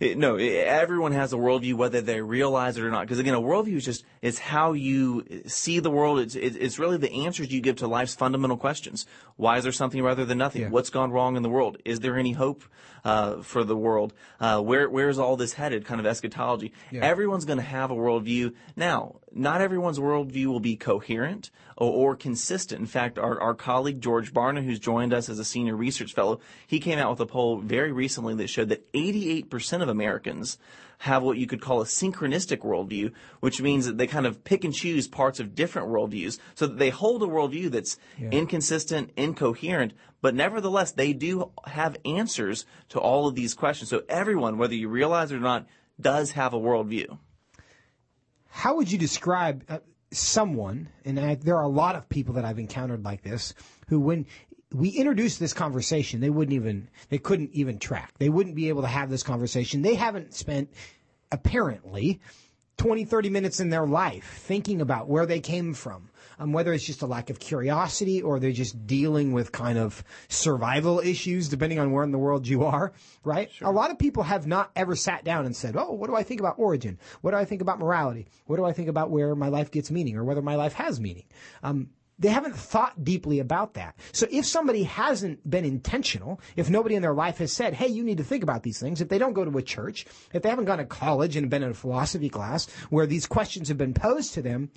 It, no, it, everyone has a worldview, whether they realize it or not. Because again, a worldview is just it's how you see the world. It's it, it's really the answers you give to life's fundamental questions. Why is there something rather than nothing? Yeah. What's gone wrong in the world? Is there any hope uh, for the world? Uh, where where is all this headed? Kind of eschatology. Yeah. Everyone's going to have a worldview. Now, not everyone's worldview will be coherent or, or consistent. In fact, our, our colleague George Barna, who's joined us as a senior research fellow, he came out with a poll very recently that showed that 88% of Americans have what you could call a synchronistic worldview, which means that they kind of pick and choose parts of different worldviews so that they hold a worldview that's yeah. inconsistent, incoherent, but nevertheless, they do have answers to all of these questions. So everyone, whether you realize it or not, does have a worldview. How would you describe uh, someone, and I, there are a lot of people that I've encountered like this, who when we introduced this conversation, they wouldn't even, they couldn't even track. They wouldn't be able to have this conversation. They haven't spent, apparently, 20, 30 minutes in their life thinking about where they came from, um, whether it's just a lack of curiosity or they're just dealing with kind of survival issues, depending on where in the world you are, right? Sure. A lot of people have not ever sat down and said, Oh, what do I think about origin? What do I think about morality? What do I think about where my life gets meaning or whether my life has meaning? Um, they haven't thought deeply about that. So if somebody hasn't been intentional, if nobody in their life has said, hey, you need to think about these things, if they don't go to a church, if they haven't gone to college and been in a philosophy class where these questions have been posed to them,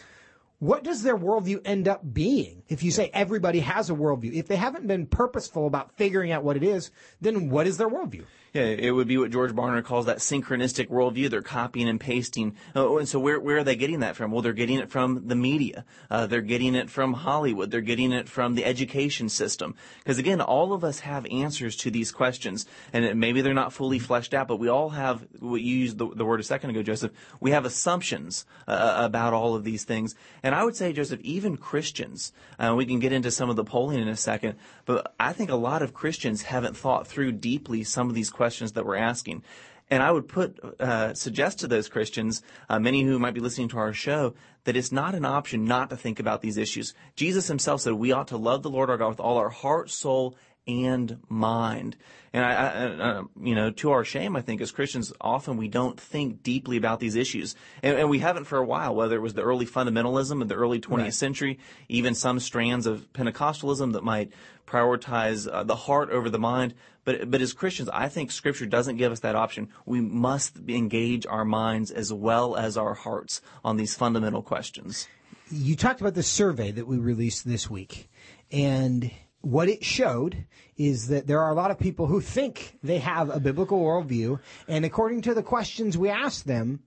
what does their worldview end up being? If you say everybody has a worldview, if they haven't been purposeful about figuring out what it is, then what is their worldview? Yeah, it would be what George Barna calls that synchronistic worldview. They're copying and pasting. Oh, and so where, where are they getting that from? Well, they're getting it from the media. Uh, they're getting it from Hollywood. They're getting it from the education system. Because again, all of us have answers to these questions. And maybe they're not fully fleshed out, but we all have, what you used the, the word a second ago, Joseph, we have assumptions uh, about all of these things. And I would say, Joseph, even Christians, uh, we can get into some of the polling in a second, but I think a lot of Christians haven't thought through deeply some of these questions that we're asking. And I would put, uh, suggest to those Christians, uh, many who might be listening to our show, that it's not an option not to think about these issues. Jesus himself said we ought to love the Lord our God with all our heart, soul, and mind. And I, I, I, you know, to our shame, I think as Christians, often we don't think deeply about these issues, and, and we haven't for a while. Whether it was the early fundamentalism of the early 20th right. century, even some strands of Pentecostalism that might prioritize uh, the heart over the mind. But but as Christians, I think Scripture doesn't give us that option. We must engage our minds as well as our hearts on these fundamental questions. You talked about the survey that we released this week, and what it showed is that there are a lot of people who think they have a biblical worldview, and according to the questions we asked them,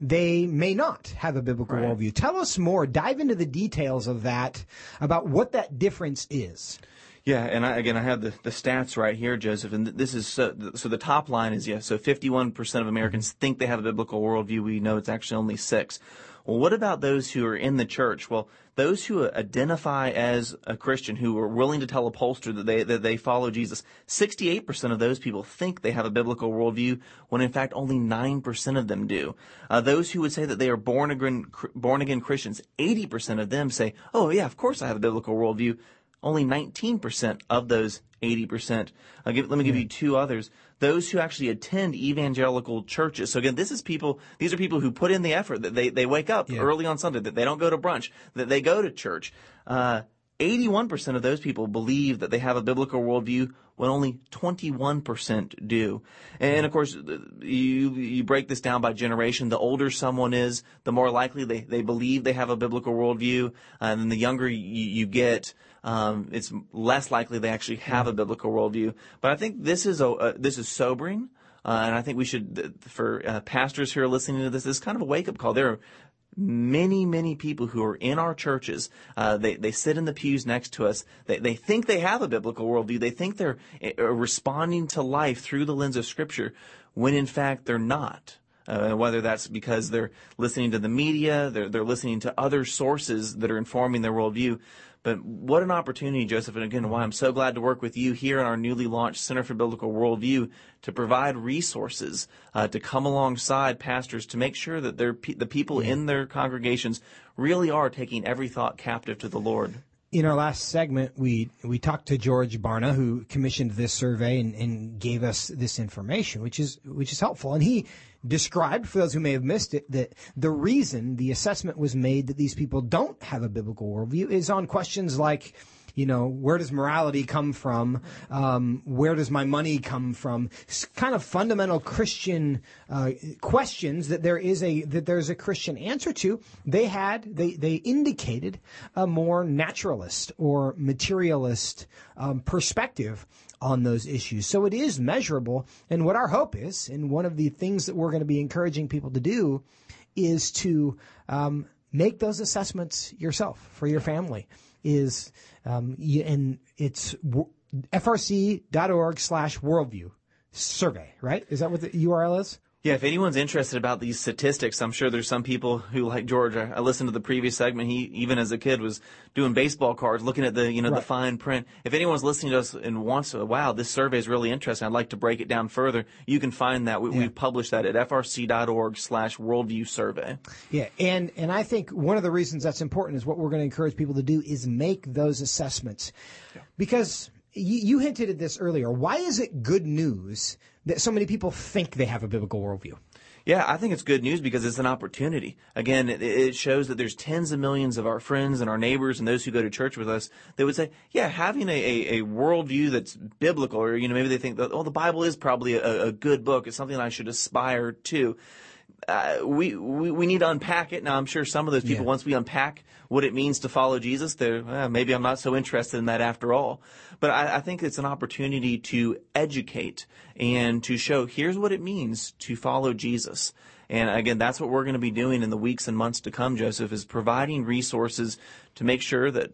they may not have a biblical right. worldview. Tell us more. Dive into the details of that, about what that difference is. Yeah, and I, again, I have the, the stats right here, Joseph, and this is so, so the top line is yeah. So 51% of Americans think they have a biblical worldview. We know it's actually only six. Well, what about those who are in the church? Well, those who identify as a Christian, who are willing to tell a pollster that they that they follow Jesus, 68% of those people think they have a biblical worldview, when in fact only 9% of them do. Uh, those who would say that they are born again born again Christians, 80% of them say, "Oh yeah, of course I have a biblical worldview." Only 19% of those 80%. Give, let me give you hmm. two others. Those who actually attend evangelical churches. So again, this is people, these are people who put in the effort that they, they wake up yeah. early on Sunday, that they don't go to brunch, that they go to church. Uh, 81% of those people believe that they have a biblical worldview when only 21% do. And of hmm. course, uh, you, you break this down by generation. The older someone is, the more likely they, they believe they have a biblical worldview. Uh, and the younger you, you get, um, it's less likely they actually have a biblical worldview. But I think this is a, uh, this is sobering. Uh, and I think we should, for uh, pastors who are listening to this, this is kind of a wake up call. There are many, many people who are in our churches. Uh, they they sit in the pews next to us. They they think they have a biblical worldview. They think they're uh, responding to life through the lens of Scripture, when in fact they're not. Uh, whether that's because they're listening to the media, they're they're listening to other sources that are informing their worldview. But what an opportunity, Joseph, and again, why I'm so glad to work with you here in our newly launched Center for Biblical Worldview to provide resources uh, to come alongside pastors to make sure that the people in their congregations really are taking every thought captive to the Lord in our last segment, we we talked to George Barna, who commissioned this survey and, and, gave us this information, which is which is helpful. And he described, for those who may have missed it, that the reason the assessment was made that these people don't have a biblical worldview is on questions like you know, where does morality come from? Um, where does my money come from? It's kind of fundamental Christian uh, questions that there is a that there's a Christian answer to. They had they they indicated a more naturalist or materialist um, perspective on those issues. So it is measurable. And what our hope is, and one of the things that we're going to be encouraging people to do, is to um, make those assessments yourself for your family is, um, and it's frc.org slash worldview survey, right? Is that what the URL is? Yeah, if anyone's interested about these statistics, I'm sure there's some people who, like George, I listened to the previous segment. He, even as a kid, was doing baseball cards, looking at the, you know, right. the fine print. If anyone's listening to us and wants to, wow, this survey is really interesting. I'd like to break it down further. You can find that. We, yeah. We've published that at frc.org slash worldview survey. Yeah. And, and I think one of the reasons that's important is what we're going to encourage people to do is make those assessments. Yeah. Because you, you hinted at this earlier. Why is it good news that so many people think they have a biblical worldview? Yeah, I think it's good news because it's an opportunity. Again, it, it, shows that there's tens of millions of our friends and our neighbors and those who go to church with us that would say, yeah, having a, a, a worldview that's biblical, or, you know, maybe they think that, oh, the Bible is probably a, a good book. It's something I should aspire to. Uh, we, we, we need to unpack it. Now, I'm sure some of those people, yeah. once we unpack what it means to follow Jesus, they're uh, maybe I'm not so interested in that after all. But I, I think it's an opportunity to educate and to show here's what it means to follow Jesus. And again, that's what we're going to be doing in the weeks and months to come, Joseph, is providing resources to make sure that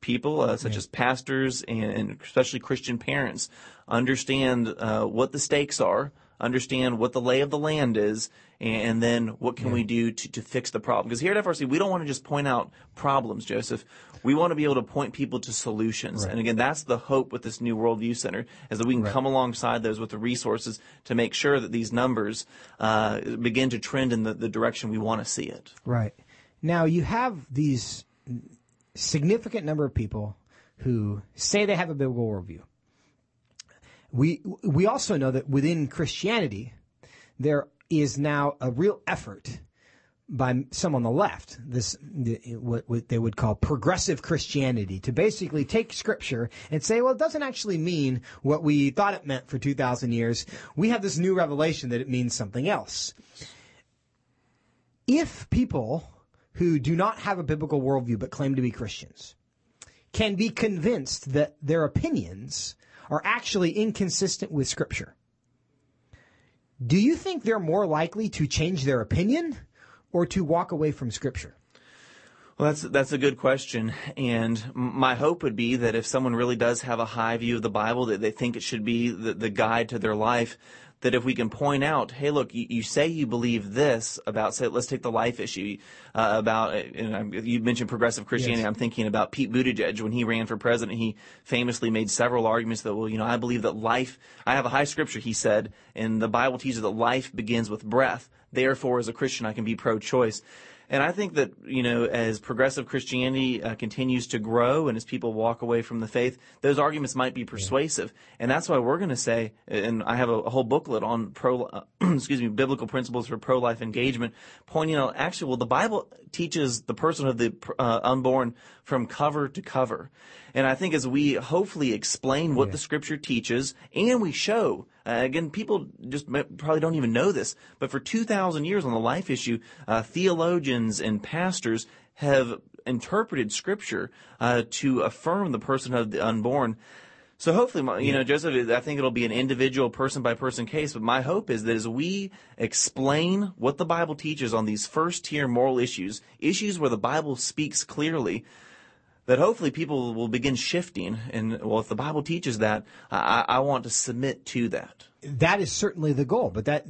people, uh, such yeah. as pastors and, and, especially Christian parents, understand uh, what the stakes are understand what the lay of the land is, and then what can yeah. we do to, to fix the problem? Because here at FRC, we don't want to just point out problems, Joseph. We want to be able to point people to solutions. Right. And again, that's the hope with this new Worldview Center, is that we can right. come alongside those with the resources to make sure that these numbers uh, begin to trend in the, the direction we want to see it. Right. Now, you have these significant number of people who say they have a biblical worldview. We, we also know that within Christianity, there is now a real effort by some on the left, this what, what, they would call progressive Christianity, to basically take Scripture and say, well, it doesn't actually mean what we thought it meant for two thousand years. We have this new revelation that it means something else. If people who do not have a biblical worldview but claim to be Christians can be convinced that their opinions are actually inconsistent with Scripture, do you think they're more likely to change their opinion or to walk away from Scripture? Well, that's that's a good question, and my hope would be that if someone really does have a high view of the Bible, that they think it should be the, the guide to their life, that if we can point out, hey, look, you, you say you believe this about, say, let's take the life issue uh, about, uh, you mentioned progressive Christianity. Yes. I'm thinking about Pete Buttigieg when he ran for president. He famously made several arguments that, well, you know, I believe that life, I have a high scripture, he said, and the Bible teaches that life begins with breath. Therefore, as a Christian, I can be pro-choice. And I think that, you know, as progressive Christianity uh, continues to grow and as people walk away from the faith, those arguments might be persuasive. And that's why we're going to say, and I have a, a whole booklet on pro, uh, <clears throat> excuse me, biblical principles for pro-life engagement, pointing out actually, well, the Bible teaches the person of the uh, unborn from cover to cover. And I think as we hopefully explain what yeah. the scripture teaches and we show, uh, again, people just probably don't even know this, but for 2,000 years on the life issue, uh, theologians and pastors have interpreted scripture uh, to affirm the person of the unborn. So hopefully, you know, Joseph, I think it'll be an individual person by person case, but my hope is that as we explain what the Bible teaches on these first tier moral issues, issues where the Bible speaks clearly, that hopefully people will begin shifting. And well, if the Bible teaches that, I, I want to submit to that. That is certainly the goal, but that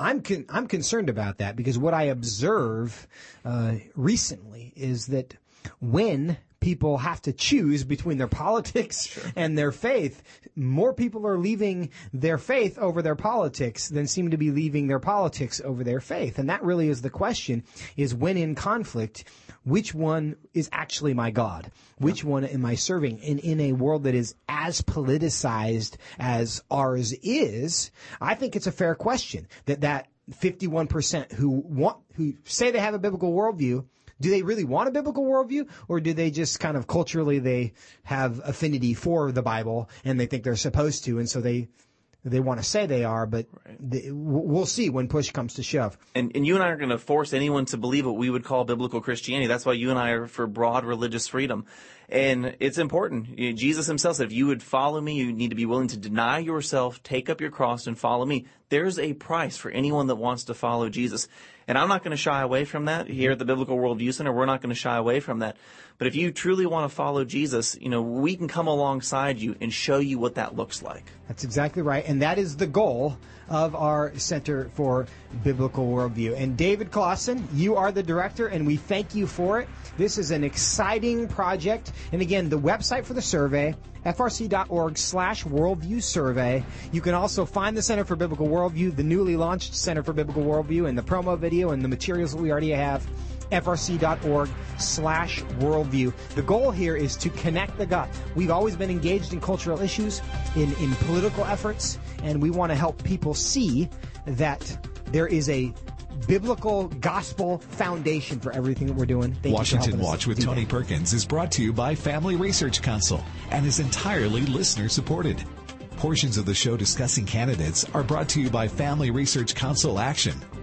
I'm con, I'm concerned about that because what I observe uh, recently is that when people have to choose between their politics <laughs> sure. and their faith. More people are leaving their faith over their politics than seem to be leaving their politics over their faith. And that really is the question is when in conflict, which one is actually my God? Which one am I serving? And in a world that is as politicized as ours is, I think it's a fair question that that 51% who want, who say they have a biblical worldview do they really want a biblical worldview or do they just kind of culturally they have affinity for the Bible and they think they're supposed to and so they they want to say they are, but right. they, we'll see when push comes to shove. And, and you and I are going to force anyone to believe what we would call biblical Christianity. That's why you and I are for broad religious freedom. And it's important. Jesus himself said, if you would follow me, you need to be willing to deny yourself, take up your cross, and follow me. There's a price for anyone that wants to follow Jesus. And I'm not going to shy away from that. Here mm-hmm. at the Biblical Worldview Center, we're not going to shy away from that. But if you truly want to follow Jesus, you know, we can come alongside you and show you what that looks like. That's exactly right. And that is the goal of our Center for Biblical Worldview. And David Closson, you are the director, and we thank you for it. This is an exciting project. And again, the website for the survey, frc.org slash worldview survey. You can also find the Center for Biblical Worldview, the newly launched Center for Biblical Worldview, and the promo video and the materials that we already have frc.org slash worldview. The goal here is to connect the gut. We've always been engaged in cultural issues, in, in political efforts, and we want to help people see that there is a biblical gospel foundation for everything that we're doing. Thank Washington Watch with Tony that. Perkins is brought to you by Family Research Council and is entirely listener supported. Portions of the show discussing candidates are brought to you by Family Research Council Action